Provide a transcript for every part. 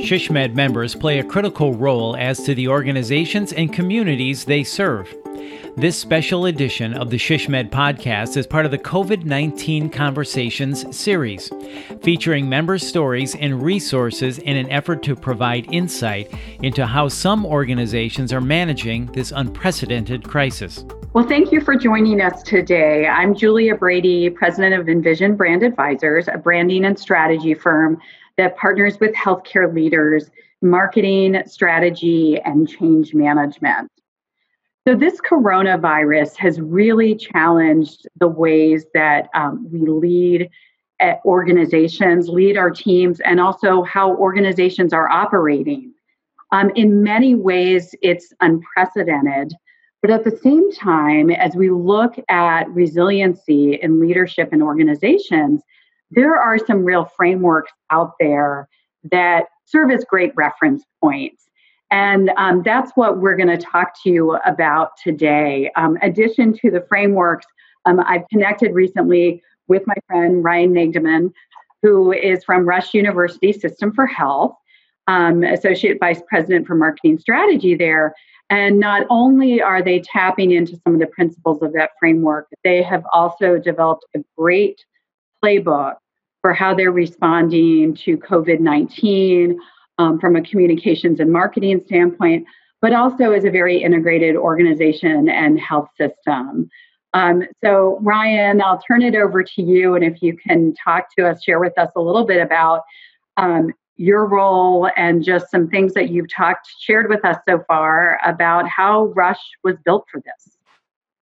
SHSMD members play a critical role as to the organizations and communities they serve. This special edition of the SHSMD podcast is part of the COVID 19 Conversations series, featuring member stories and resources in an effort to provide insight into how some organizations are managing this unprecedented crisis. Well, thank you for joining us today. I'm Julia Brady, president of Envision Brand Advisors, a branding and strategy firm that partners with healthcare leaders, marketing, strategy, and change management. So, this coronavirus has really challenged the ways that um, we lead organizations, lead our teams, and also how organizations are operating. Um, in many ways, it's unprecedented. But at the same time, as we look at resiliency in leadership and organizations, there are some real frameworks out there that serve as great reference points. And um, that's what we're going to talk to you about today. Um, addition to the frameworks, um, I've connected recently with my friend Ryan Nagdeman, who is from Rush University System for Health, um, Associate Vice President for Marketing Strategy there. And not only are they tapping into some of the principles of that framework, they have also developed a great playbook for how they're responding to COVID 19 um, from a communications and marketing standpoint, but also as a very integrated organization and health system. Um, so, Ryan, I'll turn it over to you, and if you can talk to us, share with us a little bit about um, your role and just some things that you've talked, shared with us so far about how Rush was built for this.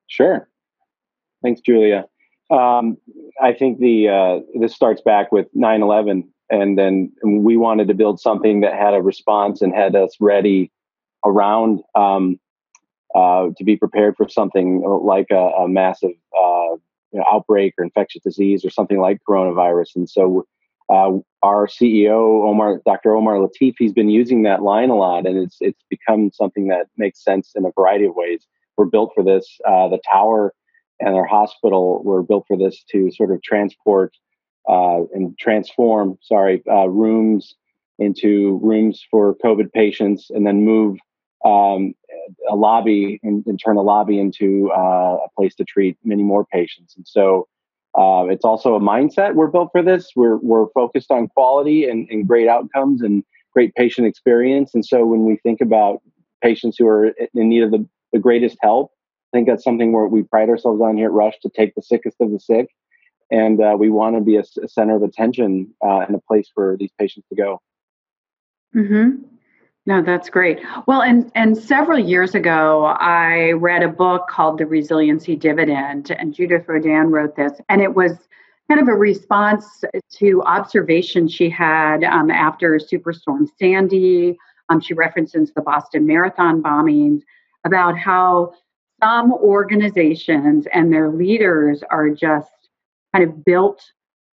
Sure. Thanks, Julia. Um, I think the uh, this starts back with 9/11, and then we wanted to build something that had a response and had us ready around um, uh, to be prepared for something like a, a massive uh, you know, outbreak or infectious disease or something like coronavirus. And so, uh, our CEO Omar, Dr. Omar Lateef, he's been using that line a lot, and it's it's become something that makes sense in a variety of ways. We're built for this. Uh, the tower and our hospital were built for this to sort of transport uh, and transform, sorry, uh, rooms into rooms for COVID patients, and then move um, a lobby and, and, turn a lobby into uh, a place to treat many more patients. And so uh, it's also a mindset. We're built for this. We're we're focused on quality and, and great outcomes and great patient experience. And so when we think about patients who are in need of the, the greatest help, I think that's something where we pride ourselves on here at Rush to take the sickest of the sick, and uh, we want to be a, a, center of attention uh, and a place for these patients to go. Mm-hmm. No, that's great. Well, and and several years ago, I read a book called The Resiliency Dividend, and Judith Rodin wrote this, and it was kind of a response to observations she had um, after Superstorm Sandy. Um, she references the Boston Marathon bombings about how some organizations and their leaders are just kind of built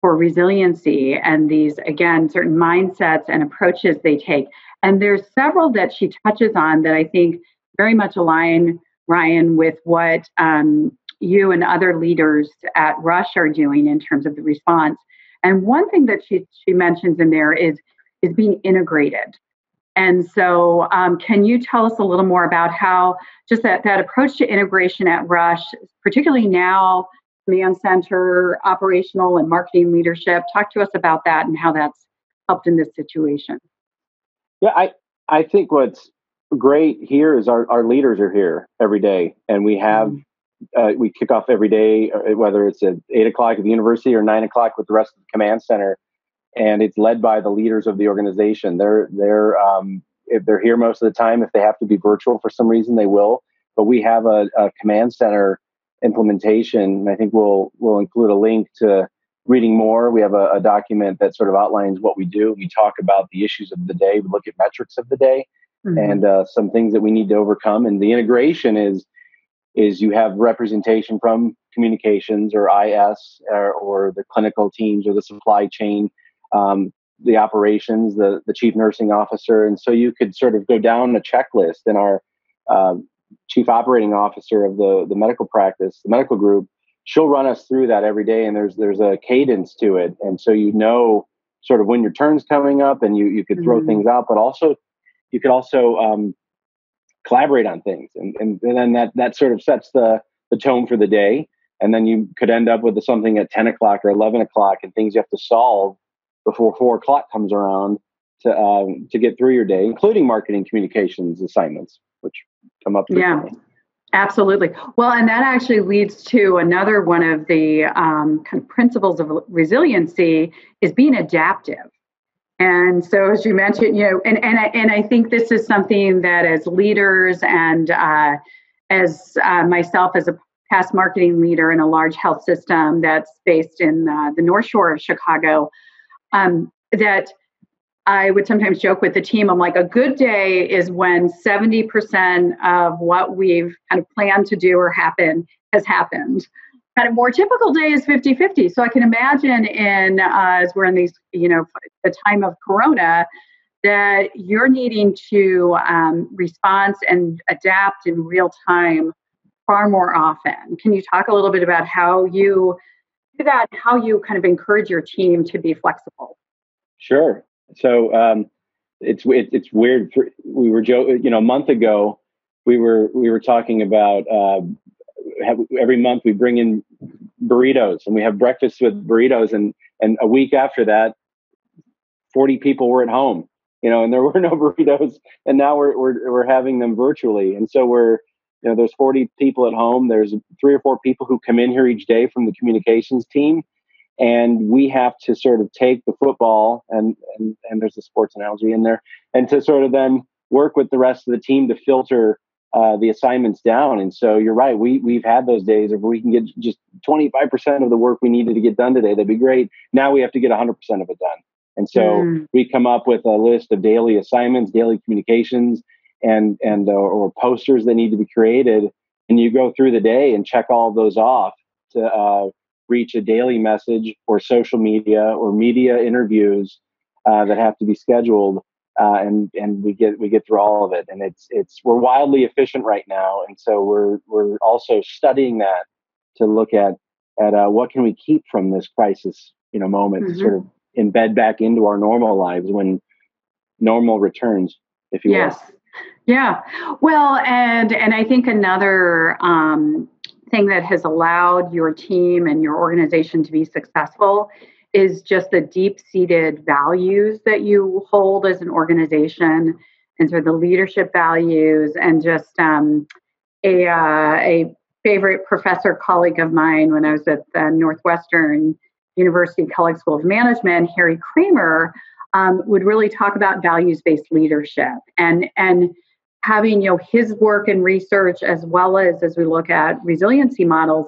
for resiliency and these again certain mindsets and approaches they take. And there's several that she touches on that i think very much align ryan with what um, you and other leaders at rush are doing in terms of the response. And one thing that she, she mentions in there is is being integrated and so, um, can you tell us a little more about how just that, that approach to integration at Rush, particularly now, command center, operational, and marketing leadership? Talk to us about that and how that's helped in this situation. Yeah, I, I think what's great here is our, our leaders are here every day, and we have. Mm-hmm. Uh, we kick off every day, uh, whether it's at eight o'clock at the university or nine o'clock with the rest of the command center and it's led by the leaders of the organization. They're they're um, if they're here most of the time. If they have to be virtual for some reason, they will. But we have a, a command center implementation, and I think we'll we'll include a link to reading more. We have a, a, document that sort of outlines what we do. We talk about the issues of the day. We look at metrics of the day mm-hmm. and uh, some things that we need to overcome. And the integration is is you have representation from communications or IS or, or the clinical teams or the supply chain um, the operations, the the chief nursing officer, and so you could sort of go down a checklist. And our uh, chief operating officer of the the medical practice, the medical group, she'll run us through that every day. And there's there's a cadence to it, and so you know sort of when your turn's coming up and you, you could throw mm-hmm. things out, but also you could also um, collaborate on things. And, and, and then that, that sort of sets the, the tone for the day. And then you could end up with something at 10 o'clock or 11 o'clock and things you have to solve before four o'clock comes around to, um, to get through your day, including marketing communications assignments, which come up. Yeah. Absolutely. Well, and that actually leads to another one of the um, kind of principles of resiliency is being adaptive. And so, as you mentioned, you know, and and I, and I think this is something that as leaders and uh, as uh, myself as a past marketing leader in a large health system that's based in uh, the North Shore of Chicago, um, that I would sometimes joke with the team. I'm like, a good day is when 70% of what we've kind of planned to do or happen has happened. Kind of more typical day is 50 50. So I can imagine in, uh, as we're in these, you know, the time of Corona, that you're needing to um, respond and adapt in real time far more often. Can you talk a little bit about how you do that, how you kind of encourage your team to be flexible? Sure. So um, it's it, it's weird. We were jo- you know a month ago we were we were talking about uh, have, every month we bring in burritos and we have breakfast with burritos and and a week after that 40 people were at home you know and there were no burritos and now we're we're, we're having them virtually and so we're you know there's 40 people at home. There's three or four people who come in here each day from the communications team. And we have to sort of take the football and, and and there's a sports analogy in there and to sort of then work with the rest of the team to filter uh, the assignments down. And so you're right we we've had those days if we can get just 25% of the work we needed to get done today. That'd be great. Now we have to get 100% of it done. And so mm. we come up with a list of daily assignments daily communications and and uh, or posters that need to be created and you go through the day and check all those off to uh, reach a daily message or social media or media interviews uh, that have to be scheduled uh, and and we get we get through all of it and it's it's we're wildly efficient right now and so we're we're also studying that to look at at uh, what can we keep from this crisis you know moment mm-hmm. to sort of embed back into our normal lives when normal returns if you yes. will yeah. Well and and i think another um thing that has allowed your team and your organization to be successful is just the deep seated values that you hold as an organization and sort of the leadership values and just um, a, uh, a favorite professor colleague of mine when I was at the Northwestern University Kellogg School of Management, Harry Kraemer, um, would really talk about values based leadership and and having you know his work and research as well as as we look at resiliency models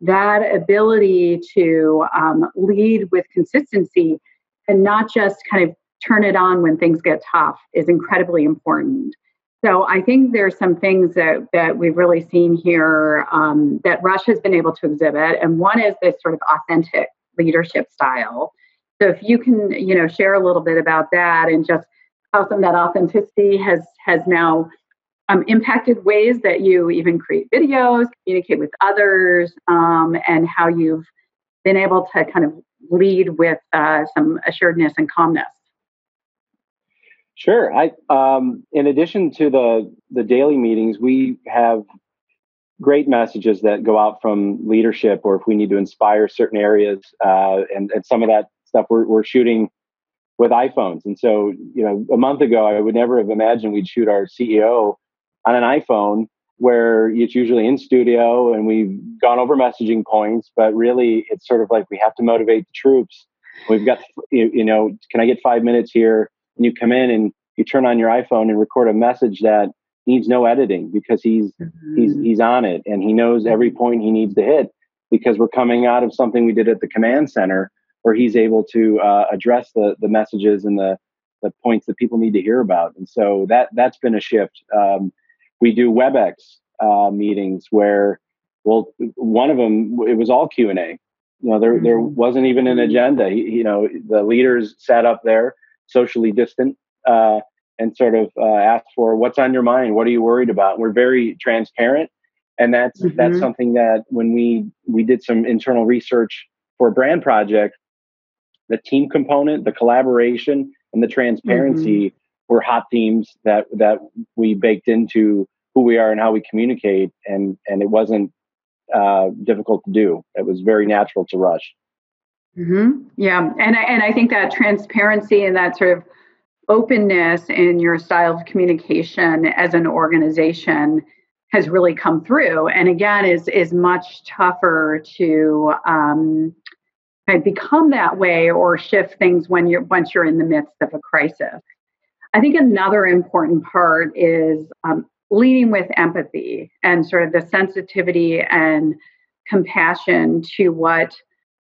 that ability to um, lead with consistency and not just kind of turn it on when things get tough is incredibly important. So i think there's some things that that we've really seen here um, that rush has been able to exhibit. And one is this sort of authentic leadership style so if you can you know share a little bit about that and just how some of that authenticity has has now um, impacted ways that you even create videos, communicate with others, um, and how you've been able to kind of lead with uh, some assuredness and calmness. Sure. I, um, in addition to the the daily meetings, we have great messages that go out from leadership, or if we need to inspire certain areas, uh, and, and some of that stuff we're, we're shooting with iPhones. And so, you know, a month ago, I would never have imagined we'd shoot our CEO on an iPhone where it's usually in studio and we've gone over messaging points, but really it's sort of like we have to motivate the troops. We've got, you know, can I get five minutes here? And you come in and you turn on your iPhone and record a message that needs no editing because he's mm-hmm. he's he's on it and he knows every point he needs to hit because we're coming out of something we did at the command center where he's able to uh, address the the messages and the the points that people need to hear about and so that that's been a shift um, we do WebEx uh, meetings where, well, one of them it was all Q and A. You know, there there mm-hmm. wasn't even an agenda. You know, the leaders sat up there, socially distant, uh, and sort of uh, asked for what's on your mind, what are you worried about. We're very transparent, and that's mm-hmm. that's something that when we we did some internal research for a brand project, the team component, the collaboration, and the transparency mm-hmm. were hot themes that that we baked into who we are and how we communicate, and and it wasn't uh, difficult to do. It was very natural to rush. Mm-hmm. Yeah, and I, and I think that transparency and that sort of openness in your style of communication as an organization has really come through and again is is much tougher to um, become that way or shift things when you're once you're in the midst of a crisis. I think another important part is um, leading with empathy and sort of the sensitivity and compassion to what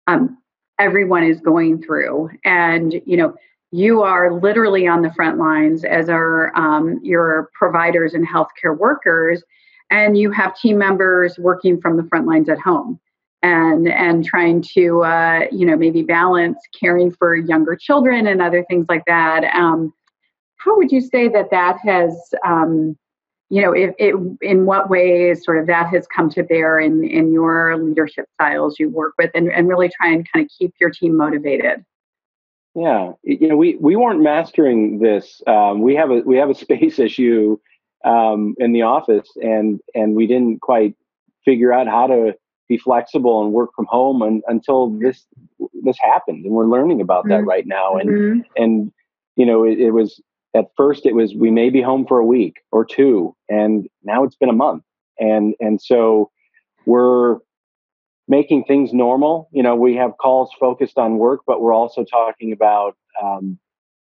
um, everyone is going through. And you know you are literally on the front lines as are um, your providers and healthcare workers, and you have team members working from the front lines at home and and trying to uh, you know maybe balance caring for younger children and other things like that. Um, how would you say that that has um, you know it, in what ways sort of that has come to bear in in your leadership styles you work with and, and really try and kind of keep your team motivated yeah, you know, we we weren't mastering this. Um, we have a we have a space issue um, in the office, and and we didn't quite figure out how to be flexible and work from home and, until this this happened, and we're learning about that mm-hmm. right now. And mm-hmm. and you know, it, it was at first it was we may be home for a week or two, and now it's been a month, and and so we're making things normal. You know, we have calls focused on work, but we're also talking about, um,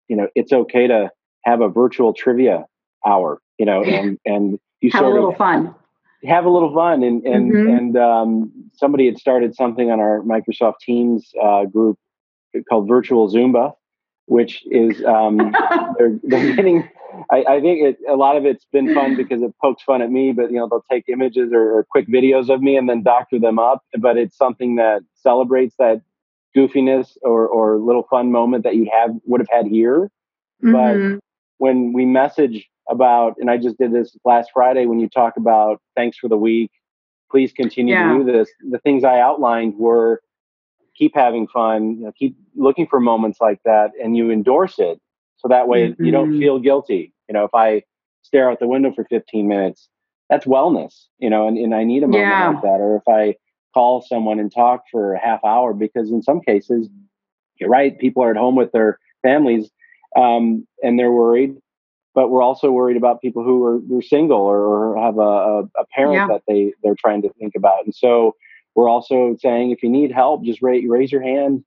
you know, it's okay to have a virtual trivia hour. You know, and and you have sort a little of fun. Have a little fun, and and mm-hmm. and um, somebody had started something on our Microsoft Teams uh, group called Virtual Zumba, which is um, they're, they're getting I, I think it, a lot of it's been fun because it pokes fun at me, but you know they'll take images or, or, quick videos of me and then doctor them up. But it's something that celebrates that goofiness or or little fun moment that you have would have had here. Mm-hmm. But when we message about, and I just did this last Friday, when you talk about thanks for the week, please continue yeah. to do this. The things I outlined were keep having fun, you know, keep looking for moments like that, and you endorse it so that way mm-hmm. you don't mm-hmm. feel guilty. You know, if I stare out the window for 15 minutes, that's wellness, you know, and, and I need a moment yeah. like that. Or if I call someone and talk for a half hour, because in some cases, you're right, people are at home with their families um, and they're worried. But we're also worried about people who are who are single or, have a, a, a parent yeah. that they they're trying to think about. And so we're also saying if you need help, just raise, raise your hand,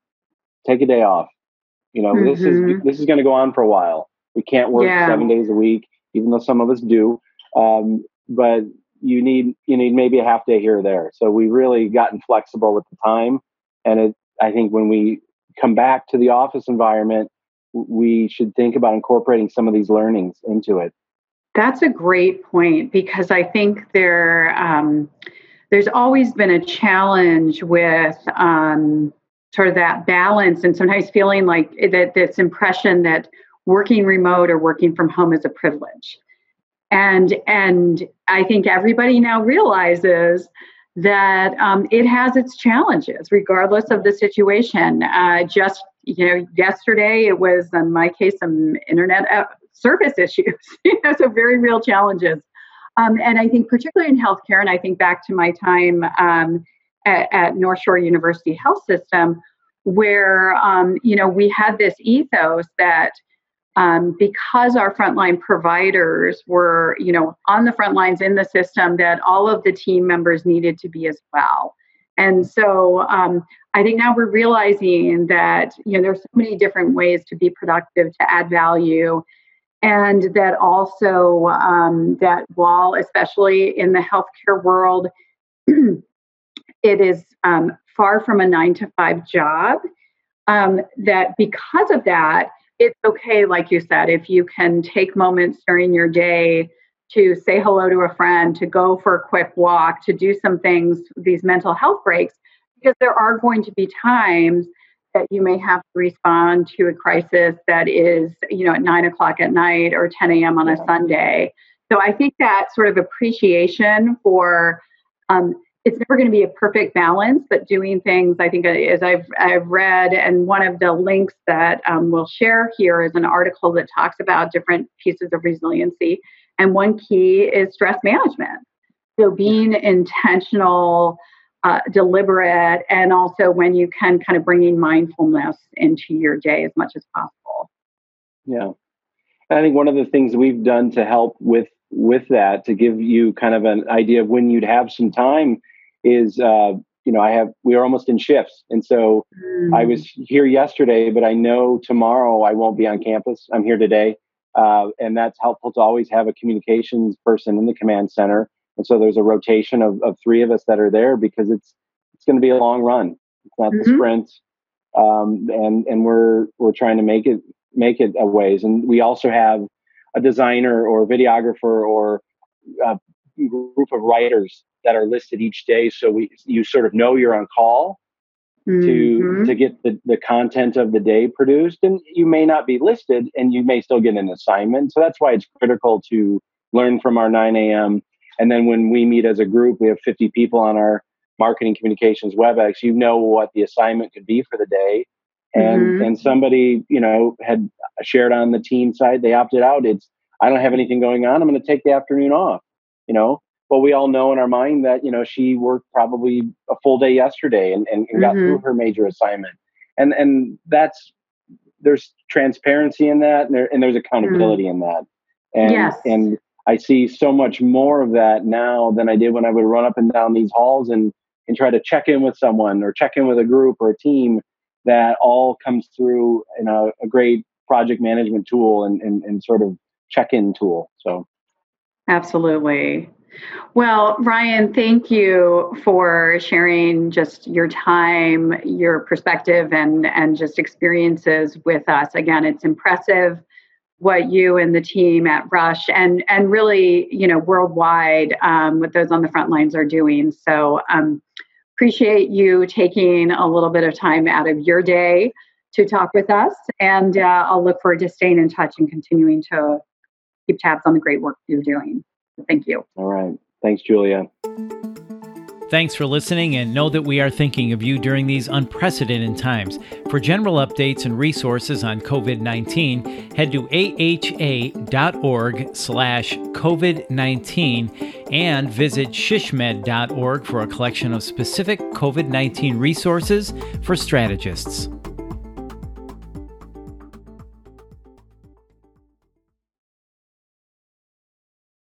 take a day off. You know, mm-hmm. this is this is going to go on for a while. We can't work yeah. seven days a week, even though some of us do. Um, but you need you need maybe a half day here or there. So we've really gotten flexible with the time, and it, I think when we come back to the office environment, we should think about incorporating some of these learnings into it. That's a great point because I think there um, there's always been a challenge with um, sort of that balance and sometimes feeling like that this impression that working remote or working from home is a privilege and and i think everybody now realizes that um, it has its challenges regardless of the situation uh, just you know yesterday it was in my case some internet uh, service issues you know so very real challenges um, and i think particularly in healthcare and i think back to my time um, at, at North Shore University Health System, where um, you know we had this ethos that um, because our frontline providers were you know on the front lines in the system, that all of the team members needed to be as well. And so um, I think now we're realizing that you know there's so many different ways to be productive, to add value, and that also um, that while especially in the healthcare world it is um, far from a nine to five job. Um, that because of that, it's okay, like you said, if you can take moments during your day to say hello to a friend, to go for a quick walk, to do some things, these mental health breaks, because there are going to be times that you may have to respond to a crisis that is, you know, at nine o'clock at night or 10 a.m. on a Sunday. So I think that sort of appreciation for um, it's never going to be a perfect balance, but doing things, I think, as I've, I've read, and one of the links that um, we'll share here is an article that talks about different pieces of resiliency. And one key is stress management. So being intentional, uh, deliberate, and also when you can kind of bringing mindfulness into your day as much as possible. Yeah. I think one of the things we've done to help with with that to give you kind of an idea of when you'd have some time is uh, you know I have we are almost in shifts, and so mm. I was here yesterday, but I know tomorrow I won't be on campus. I'm here today, uh, and that's helpful to always have a communications person in the command center. And so there's a rotation of, of three of us that are there because it's it's going to be a long run. It's not mm-hmm. the sprint, um, and and we're we're trying to make it make it a ways. And we also have a designer or a videographer or a group of writers that are listed each day so we you sort of know you're on call mm-hmm. to to get the, the content of the day produced and you may not be listed and you may still get an assignment. So that's why it's critical to learn from our 9 a.m and then when we meet as a group we have 50 people on our marketing communications webex you know what the assignment could be for the day. And mm-hmm. and somebody you know had shared on the team side they opted out. It's i don't have anything going on. I'm going to take the afternoon off you know but we all know in our mind that you know she worked probably a full day yesterday and, and, and mm-hmm. got through mm-hmm. her major assignment and and that's there's transparency in that and, there, and there's accountability mm-hmm. in that and yes. and i see so much more of that now than i did when i would run up and down these halls and and try to check in with someone or check in with a group or a team that all comes through in a, a great project management tool and, and, and sort of check-in tool so absolutely well, Ryan, thank you for sharing just your time, your perspective, and and just experiences with us. Again, it's impressive what you and the team at Rush and and really you know worldwide um, what those on the front lines are doing. So um, appreciate you taking a little bit of time out of your day to talk with us, and uh, I'll look forward to staying in touch and continuing to keep tabs on the great work you're doing. Thank you. All right. Thanks, Julia. Thanks for listening and know that we are thinking of you during these unprecedented times. For general updates and resources on COVID-19, head to aha.org slash COVID-19 and visit shsmd.org for a collection of specific COVID-19 resources for strategists.